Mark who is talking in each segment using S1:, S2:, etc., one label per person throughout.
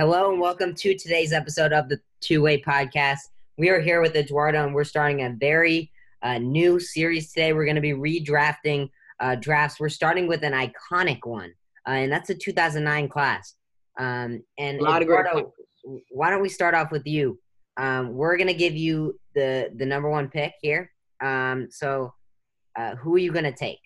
S1: Hello and welcome to today's episode of the Two Way Podcast. We are here with Eduardo and we're starting a very uh, new series today. We're going to be redrafting uh, drafts. We're starting with an iconic one, uh, and that's the 2009 class. Um, and
S2: A
S1: Eduardo, why don't we start off with you? Um, we're going to give you the the number one pick here. Um, so, uh, who are you going to take?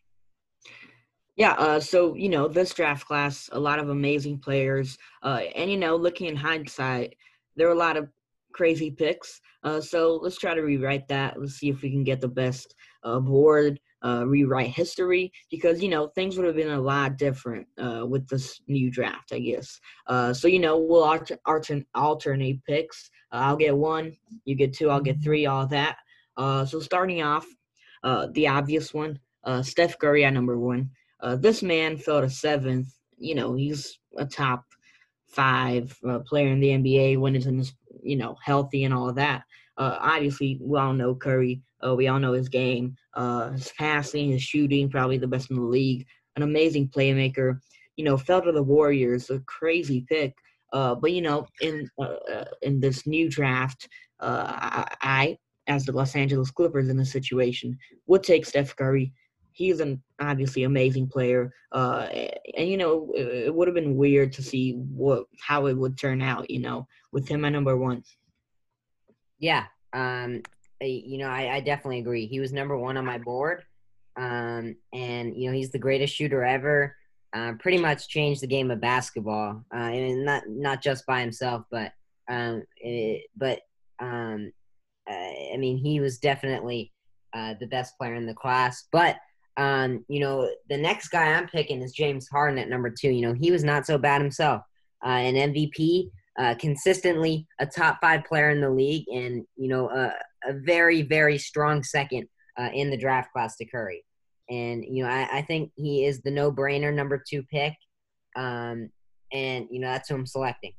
S2: Yeah, uh, so you know this draft class, a lot of amazing players, uh, and you know, looking in hindsight, there were a lot of crazy picks. Uh, so let's try to rewrite that. Let's see if we can get the best uh, board, uh, rewrite history, because you know things would have been a lot different uh, with this new draft, I guess. So you know, we'll alter, alter, alternate picks. I'll get one, you get two, I'll get three, all that. So starting off, the obvious one, Steph Curry at number one. Uh, this man fell to seventh. You know, he's a top five uh, player in the NBA when he's you know healthy and all of that. Uh, obviously, we all know Curry. Uh, we all know his game, uh, his passing, his shooting, probably the best in the league. An amazing playmaker. You know, fell to the Warriors, a crazy pick. Uh, but you know, in in this new draft, I, I, as the Los Angeles Clippers in this situation, would take Steph Curry he's an obviously amazing player. Uh, and you know, it, it would have been weird to see what how it would turn out. You know, with him at number one.
S1: Yeah, um, you know, I, I definitely agree. He was number one on my board, um, and you know, he's the greatest shooter ever. Uh, pretty much changed the game of basketball, uh, and not not just by himself, but um, it, but um, I mean, he was definitely uh, the best player in the class. But um, you know, the next guy I'm picking is James Harden at number two. You know, he was not so bad himself. Uh, an MVP, uh, consistently a top five player in the league, and you know, a, a very very strong second uh, in the draft class to Curry. And you know, I, I think he is the no-brainer number two pick. Um, and you know, that's who I'm selecting.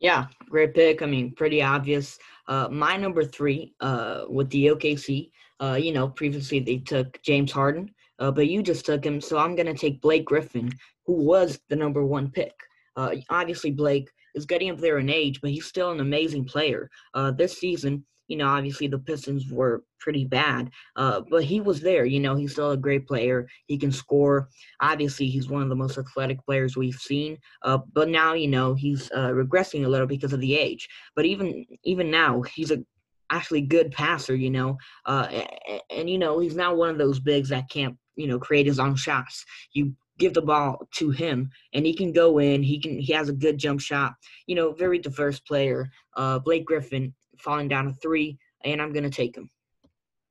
S2: Yeah, great pick. I mean, pretty obvious. Uh, my number three, uh, with the OKC. Uh, you know, previously they took James Harden, uh, but you just took him, so I'm gonna take Blake Griffin, who was the number one pick. Uh, obviously Blake is getting up there in age, but he's still an amazing player. Uh, this season, you know, obviously the Pistons were pretty bad, uh, but he was there. You know, he's still a great player. He can score. Obviously, he's one of the most athletic players we've seen. Uh, but now, you know, he's uh, regressing a little because of the age. But even even now, he's a actually good passer. You know, uh, and, and you know he's not one of those bigs that can't you know create his own shots. You give the ball to him and he can go in he can he has a good jump shot you know very diverse player uh blake griffin falling down a three and i'm gonna take him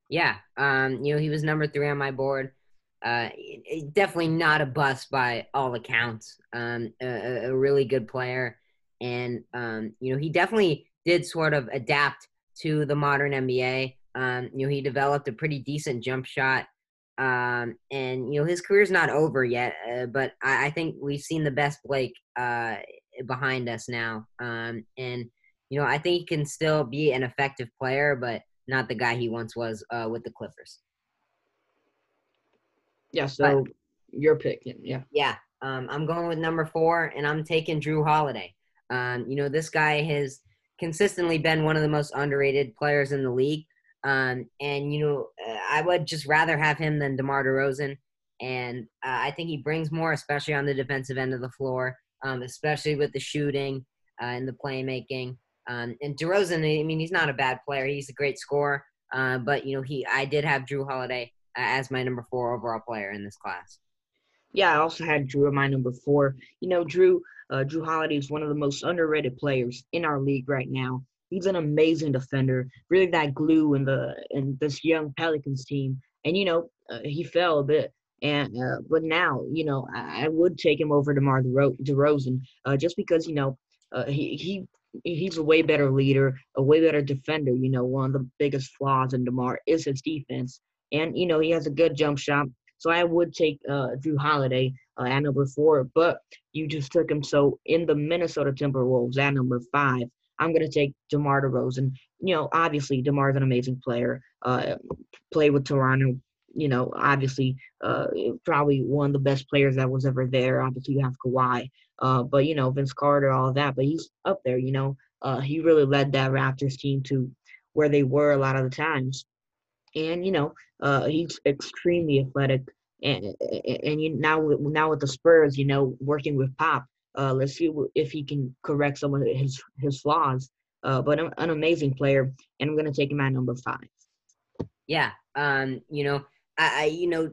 S1: Yeah, um, you know, he was number three on my board. Uh, it- it- definitely not a bust by all accounts. Um, a- a really good player, and um, you know, he definitely did sort of adapt to the modern NBA. Um, you know, he developed a pretty decent jump shot. Um, and you know, his career's not over yet, uh, but I, I think we've seen the best Blake uh, behind us now. Um, and you know, I think he can still be an effective player, but not the guy he once was uh, with the Clippers.
S2: yeah so your pick yeah
S1: Yeah, um, I'm going with number four, and I'm taking Jrue Holiday. Um, you know, this guy has consistently been one of the most underrated players in the league. Um, and you know, uh, I would just rather have him than DeMar DeRozan. And uh, I think he brings more, especially on the defensive end of the floor, um, especially with the shooting uh, and the playmaking. Um, and DeRozan, I mean, he's not a bad player; he's a great scorer. Uh, but you know, he I did have Jrue Holiday uh, as my number four overall player in this class.
S2: Yeah, I also had Jrue at my number four. You know, Jrue, uh, Jrue Holiday is one of the most underrated players in our league right now. He's an amazing defender, really that glue in the in this young Pelicans team. And you know, uh, he fell a bit, and uh, but now, you know, I, I would take him over DeMar DeRo- DeRozan, uh, just because you know, uh, he he he's a way better leader, a way better defender. You know, one of the biggest flaws in DeMar is his defense, and you know, he has a good jump shot. So I would take uh, Jrue Holiday uh, at number four, but you just took him. So in the Minnesota Timberwolves at number five, I'm going to take DeMar DeRozan. You know, obviously DeMar's an amazing player. Uh, played with Toronto. You know, obviously, uh, probably one of the best players that was ever there. Obviously, you have Kawhi. Uh, but you know Vince Carter, all of that. But he's up there. You know, uh, he really led that Raptors team to where they were a lot of the times. And you know, uh, he's extremely athletic. And and you, now now with the Spurs, you know, working with Pop, uh, let's see if he can correct some of his his flaws. Uh, but an, an amazing player, and I'm gonna take him at number five.
S1: Yeah, um, you know, I, I you know,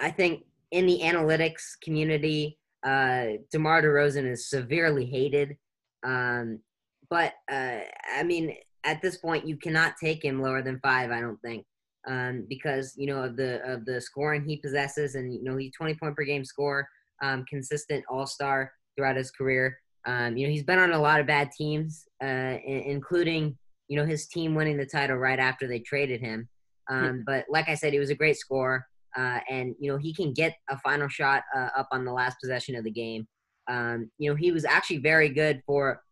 S1: I think in the analytics community, uh, DeMar DeRozan is severely hated. Um, but uh, I mean, at this point, you cannot take him lower than five. I don't think, um, because you know of the of the scoring he possesses, and you know he's 20 point per game score, um, consistent All Star throughout his career. Um, you know he's been on a lot of bad teams, uh, including you know his team winning the title right after they traded him. Um, but like I said, he was a great scorer, uh, and you know he can get a final shot uh, up on the last possession of the game. Um, you know he was actually very good for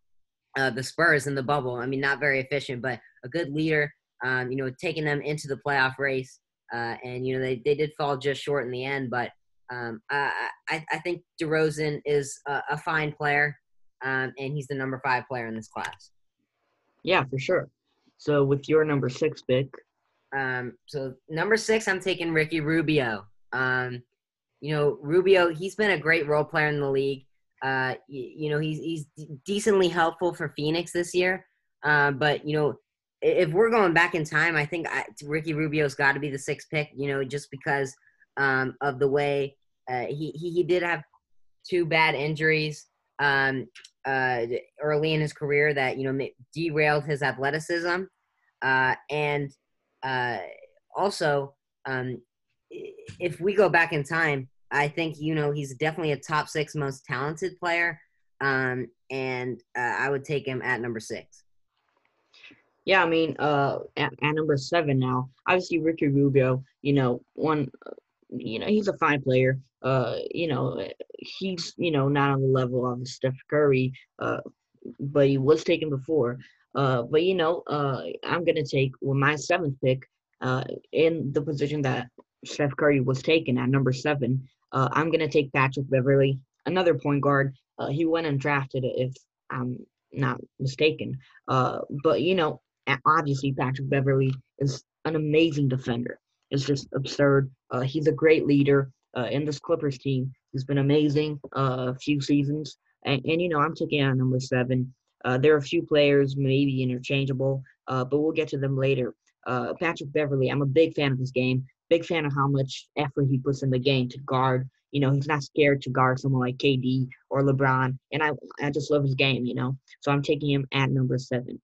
S1: uh, the Spurs in the bubble. I mean, not very efficient, but a good leader. Um, you know, taking them into the playoff race, uh, and you know they, they did fall just short in the end. But um, I, I, I think DeRozan is a, a fine player, um, and he's the number five player in this class.
S2: Yeah, for sure. So with your number six pick,
S1: um, so number six, I'm taking Ricky Rubio. Um, you know, Rubio, he's been a great role player in the league. Uh, you, you know, he's he's decently helpful for Phoenix this year. Uh, but you know, if we're going back in time, I think I, Ricky Rubio's got to be the sixth pick. You know, just because um, of the way uh, he, he he did have two bad injuries um, uh, early in his career that you know derailed his athleticism, uh, and uh, also um, if we go back in time, I think you know he's definitely a top six most talented player, um, and uh, I would take him at number six.
S2: Yeah, I mean, uh, at, at, number seven now, obviously Ricky Rubio. You know, one, you know, he's a fine player. Uh, you know, he's you know not on the level of Steph Curry, uh, but he was taken before. Uh, but you know, uh, I'm gonna take with my seventh pick, uh, in the position that Steph Curry was taken at number seven. Uh, I'm to take Patrick Beverley, another point guard. Uh, he went and undrafted, if I'm not mistaken. Uh, but, you know, obviously Patrick Beverley is an amazing defender. It's just absurd. Uh, he's a great leader uh, in this Clippers team. He's been amazing uh, a few seasons. And, and, you know, I'm taking on number seven. there are a few players maybe interchangeable, but we'll get to them later. Patrick Beverley, I'm a big fan of his game big fan of how much effort he puts in the game to guard. You know, he's not scared to guard someone like KD or LeBron, and I I just love his game. You know, so I'm taking him at number seven.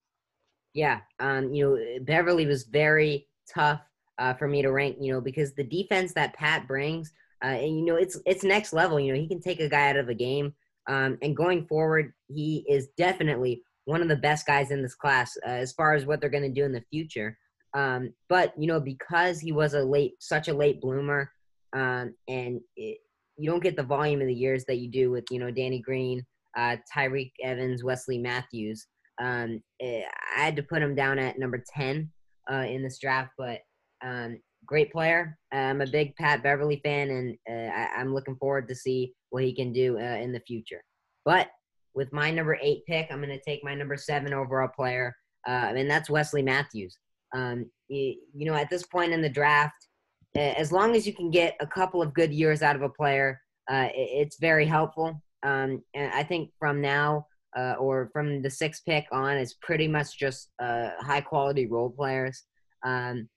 S1: Yeah, um, you know, Beverley was very tough uh, for me to rank. You know, because the defense that Pat brings, uh, and you know, it's it's next level. You know, he can take a guy out of a game, um, and going forward, he is definitely one of the best guys in this class uh, as far as what they're going to do in the future. Um, but you know, because he was a late, such a late bloomer, um, and it, you don't get the volume of the years that you do with you know Danny Green, uh, Tyreke Evans, Wesley Matthews. Um, it, eh, I had to put him down at number ten uh, in this draft, but um, great player. I'm a big Pat Beverley fan, and uh, I, am looking forward to see what he can do uh, in the future. But with my number eight pick, I'm going to take my number seven overall player, uh, and that's Wesley Matthews. Um, you, you know, at this point in the draft, as long as you can get a couple of good years out of a player, uh, it's very helpful. Um, and I think from now uh, or from the sixth pick on, it's pretty much just uh, high quality role players. Um,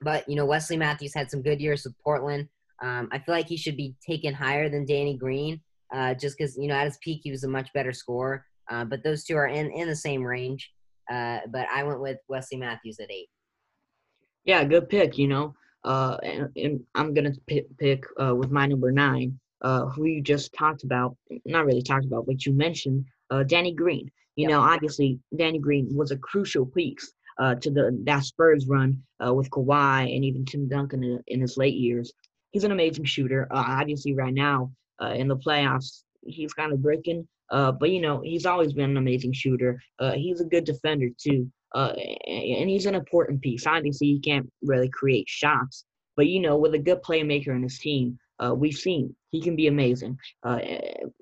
S1: but you know, Wesley Matthews had some good years with Portland. Um, I feel like he should be taken higher than Danny Green, uh, just because you know at his peak he was a much better scorer. Uh, but those two are in in the same range. Uh, but I went with Wesley Matthews at eight.
S2: Yeah, good pick. You know, uh, and, and I'm gonna pick, pick uh, with my number nine, uh, who you just talked about. Not really talked about, but you mentioned uh, Danny Green. You yep. know, obviously Danny Green was a crucial piece uh, to the that Spurs run uh, with Kawhi and even Tim Duncan in, in his late years. He's an amazing shooter. Uh, obviously, right now uh, in the playoffs, he's kind of breaking. Uh, but you know, he's always been an amazing shooter. Uh, he's a good defender too. Uh, and he's an important piece. Obviously, he can't really create shots, but you know, with a good playmaker in his team, uh, we've seen he can be amazing. Uh,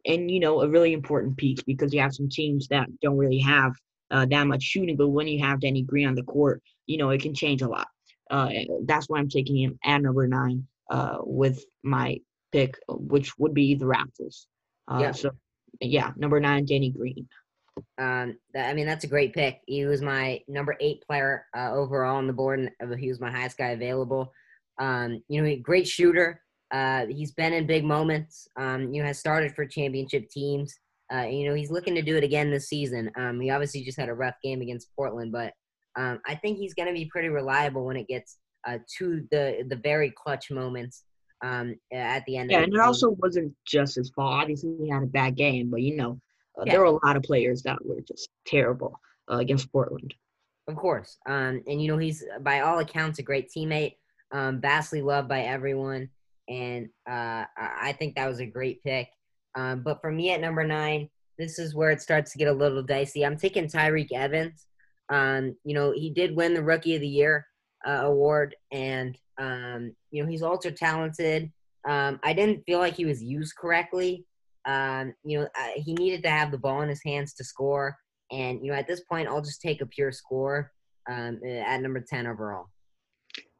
S2: and, you know, a really important piece because you have some teams that don't really have uh, that much shooting, but when you have Danny Green on the court, you know, it can change a lot. Uh, that's why I'm taking him at number nine uh, with my pick, which would be the Raptors. Uh, yeah. So, yeah, number nine, Danny Green.
S1: Um, that, I mean, that's a great pick. He was my number eight player uh, overall on the board, and he was my highest guy available. Um, you know, great shooter. Uh, he's been in big moments. Um, you know, has started for championship teams. Uh, you know, he's looking to do it again this season. Um, he obviously just had a rough game against Portland, but um, I think he's going to be pretty reliable when it gets uh, to the the very clutch moments um, at the end.
S2: Yeah,
S1: the
S2: and it also wasn't just his fault. Obviously, he had a bad game, but you know, uh, yeah. there were a lot of players that were just terrible uh, against Portland.
S1: Of course, um, and you know he's by all accounts a great teammate, um, vastly loved by everyone, and uh, I think that was a great pick. Um, but for me at number nine, this is where it starts to get a little dicey. I'm taking Tyreke Evans. Um, you know, he did win the Rookie of the Year uh, award, and um, you know he's ultra talented. Um, I didn't feel like he was used correctly. Um, you know, uh, he needed to have the ball in his hands to score, and you know at this point, I'll just take a pure score um, at number ten overall.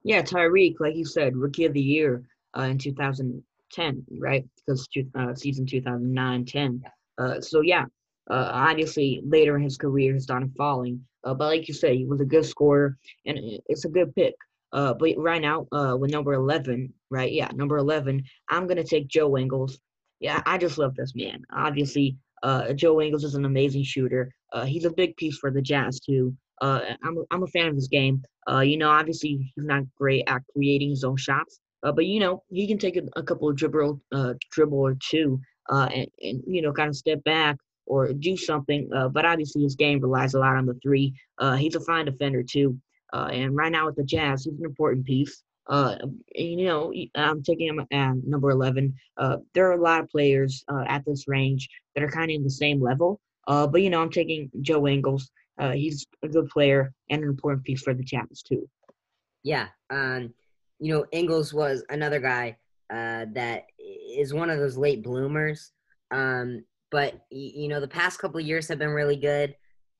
S2: Yeah, Tyreke, like you said, Rookie of the Year uh, in 2010, right? Because uh, season 2009-10. Uh, so yeah, uh, obviously later in his career he's done falling. Uh, but like you say, he was a good scorer, and it's a good pick. Uh, but right now, uh, with number 11, right? Yeah, number 11, I'm going to take Joe Ingles. Yeah, I just love this man. Obviously, uh, Joe Ingles is an amazing shooter. Uh, he's a big piece for the Jazz, too. Uh, I'm, I'm a fan of his game. Uh, you know, obviously, he's not great at creating his own shots, uh, but, you know, he can take a, a couple of dribble, uh, dribble or two uh, and, and, you know, kind of step back or do something. Uh, but obviously, his game relies a lot on the three. Uh, he's a fine defender too. Uh, and right now with the Jazz, he's an important piece. Uh, you know, I'm taking him at number 11. Uh, there are a lot of players at this range that are kind of in the same level. but you know, I'm taking Joe Ingles. he's a good player and an important piece for the Jazz too.
S1: Yeah, um, you know, Ingles was another guy that is one of those late bloomers. Um, but you know the past couple of years have been really good.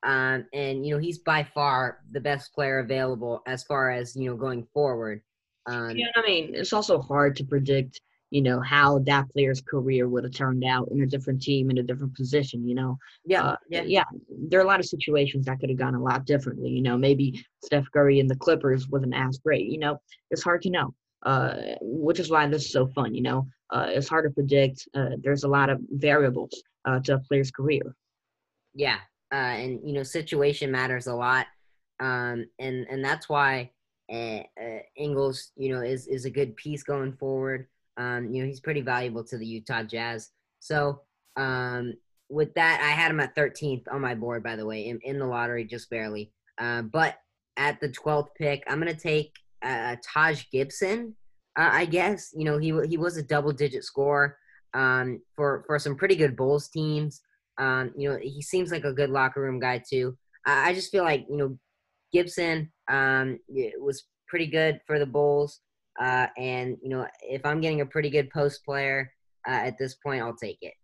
S1: Um, and you know he's by far the best player available as far as you know going forward.
S2: Um, I mean it's also hard to predict, you know, how that player's career would have turned out in a different team in a different position. You know,
S1: yeah, uh, yeah,
S2: yeah. There are a lot of situations that could have gone a lot differently. You know, maybe Steph Curry and the Clippers wasn't as great. You know, it's hard to know. Uh, which is why this is so fun. You know, uh, it's hard to predict. Uh, there's a lot of variables uh, to a player's career.
S1: Yeah, uh, and you know, situation matters a lot, um, and and that's why uh, uh, Ingles, you know, is is a good piece going forward. Um, you know, he's pretty valuable to the Utah Jazz. So um, with that, I had him at 13th on my board, by the way, in, in the lottery, just barely. Uh, but at the 12th pick, I'm gonna take uh, Taj Gibson. Uh, I guess you know he he was a double digit scorer um, for for some pretty good Bulls teams. Um, you know, he seems like a good locker room guy too. I, I just feel like you know Gibson um, was pretty good for the Bulls, uh, and you know if I'm getting a pretty good post player uh, at this point, I'll take it.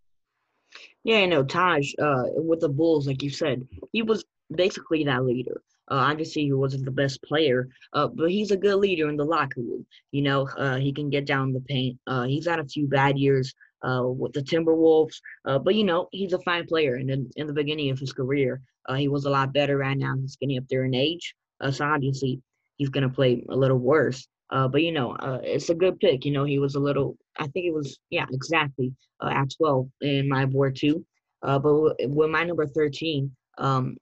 S2: Yeah, I know Taj uh, with the Bulls, like you said, he was basically that leader. Uh, obviously, he wasn't the best player, uh, but he's a good leader in the locker room. You know, uh, he can get down the paint. He's had a few bad years with the Timberwolves. But you know, he's a fine player, and in, in the beginning of his career, he was a lot better. Right now, he's getting up there in age, so obviously he's gonna play a little worse. Uh, but you know, uh, it's a good pick. You know, he was a little. I think it was yeah, exactly at 12 in my board too. Uh, but with my number 13, um,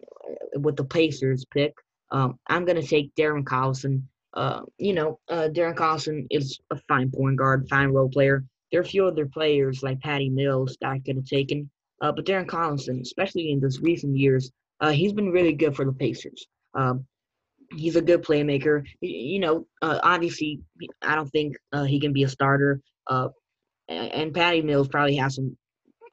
S2: with the Pacers pick, um, I'm gonna take Darren Collison. Uh, you know, uh, Darren Collison is a fine point guard, fine role player there are a few other players like Patty Mills that I could have taken. Uh, but Darren Collison, especially in those recent years, uh, he's been really good for the Pacers. Um, he's a good playmaker. You know, uh, obviously, I don't think uh, he can be a starter. Uh, and Patty Mills probably has some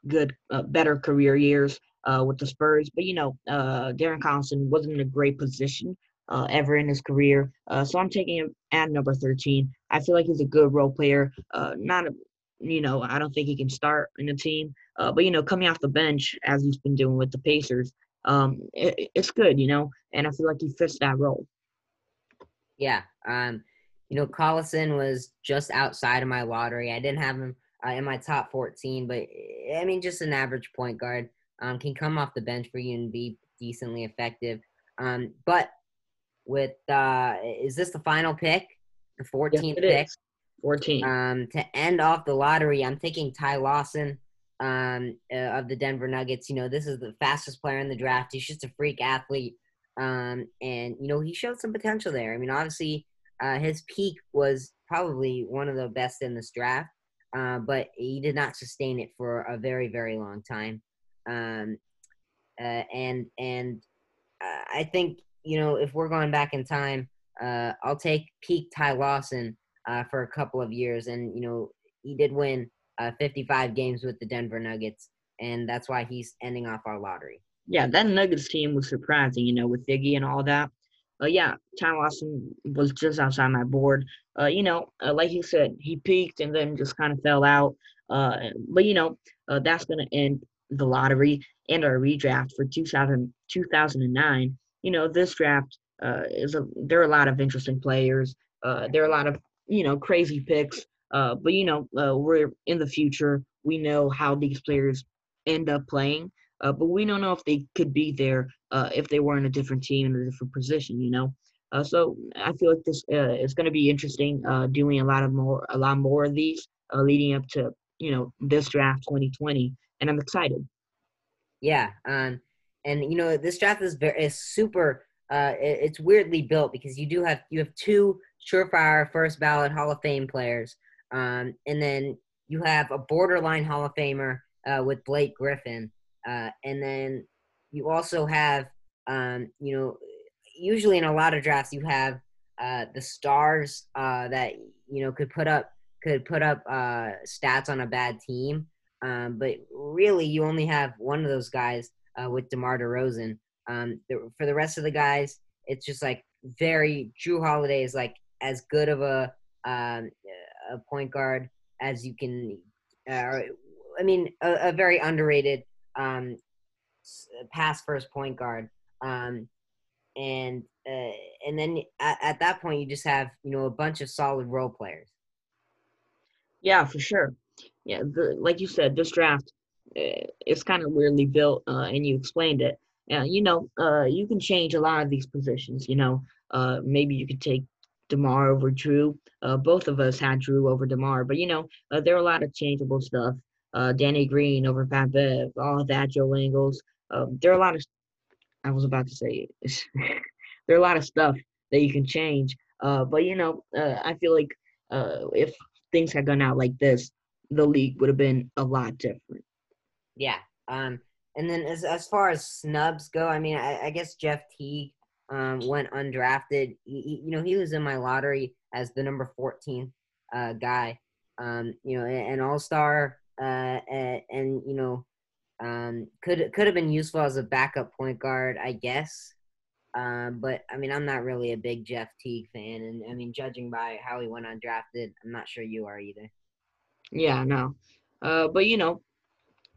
S2: good, uh, better career years with the Spurs. But you know, Darren Collison wasn't in a great position uh, ever in his career. Uh, so I'm taking him at number 13. I feel like he's a good role player. Uh, not a, you know, I don't think he can start in a team. Uh, but you know, coming off the bench as he's been doing with the Pacers, um, it, it's good, you know, and I feel like he fits that role.
S1: Yeah. Um, you know, Collison was just outside of my lottery. I didn't have him uh, in my top 14, but I mean, just an average point guard. Um, can come off the bench for you and be decently effective. Um, but with uh, is this the final pick, the 14th
S2: yes,
S1: pick?
S2: Is. 14.
S1: Um, to end off the lottery, I'm taking Ty Lawson um, uh, of the Denver Nuggets. You know, this is the fastest player in the draft. He's just a freak athlete. Um, and, you know, he showed some potential there. I mean, obviously, uh, his peak was probably one of the best in this draft, uh, but he did not sustain it for a very, very long time. Um, uh, and and uh, I think, you know, if we're going back in time, uh, I'll take peak Ty Lawson uh, for a couple of years. And, you know, he did win uh, 55 games with the Denver Nuggets, and that's why he's ending off our lottery.
S2: Yeah, that Nuggets team was surprising, you know, with Iggy and all that. Uh, yeah, Ty Lawson was just outside my board. Uh, you know, uh, like you said, he peaked and then just kind of fell out. Uh, but you know, uh, that's going to end the lottery and our redraft for 2000, 2009. You know, this draft uh, is a there are a lot of interesting players. Uh, there are a lot of you know crazy picks. Uh, but you know, uh, we're in the future. We know how these players end up playing, uh, but we don't know if they could be there uh, if they were in a different team in a different position. You know, uh, so I feel like this uh, is going to be interesting. Doing a lot of more, a lot more of these leading up to you know this draft 2020, and I'm excited.
S1: Yeah, um, and you know this draft is very is super. It's weirdly built because you do have you have two surefire first ballot Hall of Fame players um, and then you have a borderline Hall of Famer uh, with Blake Griffin. Uh, and then you also have, um, you know, usually in a lot of drafts you have uh, the stars uh, that you know could put up could put up uh, stats on a bad team. Um, but really, you only have one of those guys uh, with DeMar DeRozan. Um, the, for the rest of the guys, it's just like very Jrue Holiday is like as good of a um, a point guard as you can. Uh, I mean, a, a very underrated um, pass first point guard. Um, and uh, and then at, at, that point, you just have you know a bunch of solid role players.
S2: Yeah, for sure. Yeah, the, like you said, this draft uh, it's kind of weirdly built, uh, and you explained it. Yeah, you know, uh, you can change a lot of these positions. You know, uh, maybe you could take Demar over Jrue. Uh, both of us had Jrue over Demar, but you know uh, there are a lot of changeable stuff. Uh, Danny Green over Pat Bev, all that. Joe Ingles. Um, there are a lot of. I was about to say there are a lot of stuff that you can change. Uh, but you know, uh, I feel like uh, if things had gone out like this, the league would have been a lot different.
S1: Yeah. Um. And then as as far as snubs go, I mean, I, I guess Jeff Teague um, went undrafted. He, you know, he was in my lottery as the number 14 uh, guy. Um, you know, an all star, uh, and, and, you know, um, could could have been useful as a backup point guard, I guess. Um, but I mean, I'm not really a big Jeff Teague fan, and I mean, judging by how he went undrafted, I'm not sure you are either.
S2: Yeah, no. Uh, but you know,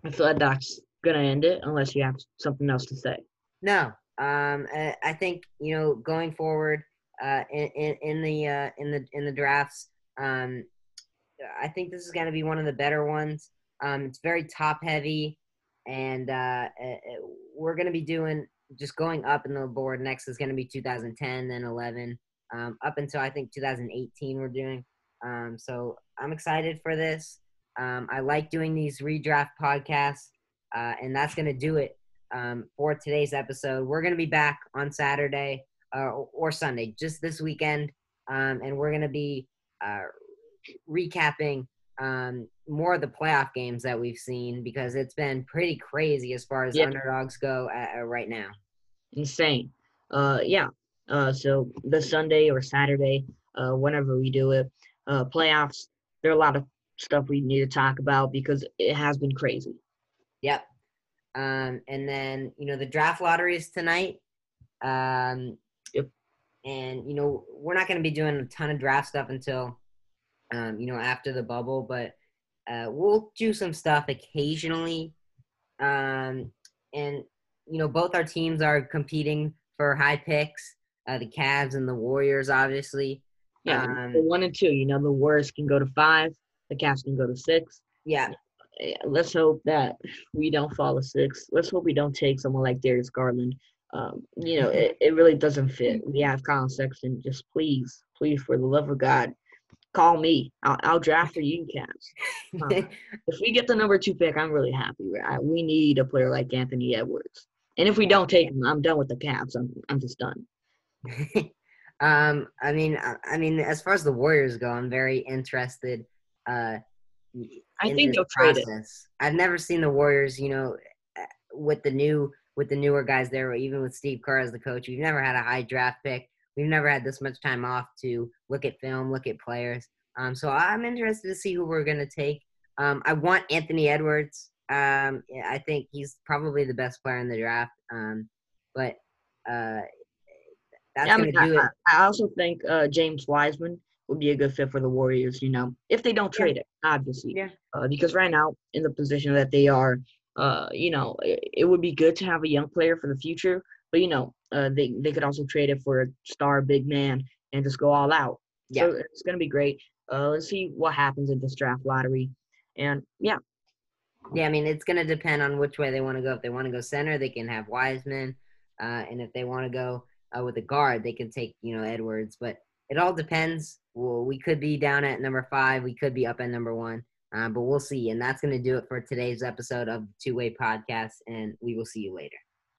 S2: I feel like that's gonna end it unless you have something else to say.
S1: No, um, I think you know going forward uh, in, in, in the uh, in the in the drafts, um, I think this is going to be one of the better ones. Um, it's very top heavy, and uh, we're going to be doing just going up in the board. Next is going to be 2010, then 11, um, up until I think 2018. We're doing. Um, so I'm excited for this. Um, I like doing these redraft podcasts, uh, and that's going to do it um, for today's episode. We're going to be back on Saturday uh, or Sunday, just this weekend, um, and we're going to be uh, recapping um, more of the playoff games that we've seen because it's been pretty crazy as far as yeah. underdogs go uh, uh, right now.
S2: Insane. Uh, yeah. Uh, so the Sunday or Saturday, uh, whenever we do it, uh, playoffs. There are a lot of stuff we need to talk about because it has been crazy.
S1: Yep. Um, and then you know the draft lottery is tonight. Um,
S2: yep.
S1: And you know we're not going to be doing a ton of draft stuff until um, you know after the bubble, but uh, we'll do some stuff occasionally. Um, and you know, both our teams are competing for high picks. Uh, the Cavs and the Warriors, obviously.
S2: Yeah,
S1: Um,
S2: one and two. You know, the Warriors can go to five. The Cavs can go to six.
S1: Yeah,
S2: Let's hope that we don't fall to six. Let's hope we don't take someone like Darius Garland. Um, you know, it, it really doesn't fit. We have Collin Sexton. Just please, please, for the love of God, call me. I'll, I'll draft for you, Cavs. Uh, if we get the number two pick, I'm really happy. I, we need a player like Anthony Edwards. And if we don't take him, I'm done with the Cavs. I'm, I'm just done.
S1: um, I mean, I, I mean, as far as the Warriors go, I'm very interested. Uh,
S2: I think
S1: this
S2: they'll trade it.
S1: I've never seen the Warriors, you know, uh, with the new with the newer guys there, or even with Steve Kerr as the coach. We've never had a high draft pick. We've never had this much time off to look at film, look at players. Um, so I'm interested to see who we're gonna take. Um, I want Anthony Edwards. Um, I think he's probably the best player in the draft. Um, but uh, that's
S2: Yeah, I,
S1: gonna
S2: mean, I,
S1: do it.
S2: I I also think uh, James Wiseman would be a good fit for the Warriors. You know, if they don't
S1: Yeah.
S2: trade it, obviously.
S1: Yeah.
S2: Uh, because right now, in the position that they are, uh, you know, it, it would be good to have a young player for the future. But you know, uh, they they could also trade it for a star big man and just go all out.
S1: Yeah.
S2: So it's gonna be great. Uh, let's see what happens in this draft lottery. And yeah,
S1: Yeah, I mean, it's going to depend on which way they want to go. If they want to go center, they can have Wiseman, uh, and if they want to go uh, with a guard, they can take you know Edwards. But it all depends. Well, we could be down at number five. We could be up at number one. Uh, but we'll see. And that's going to do it for today's episode of the Two Way Podcast. And we will see you later.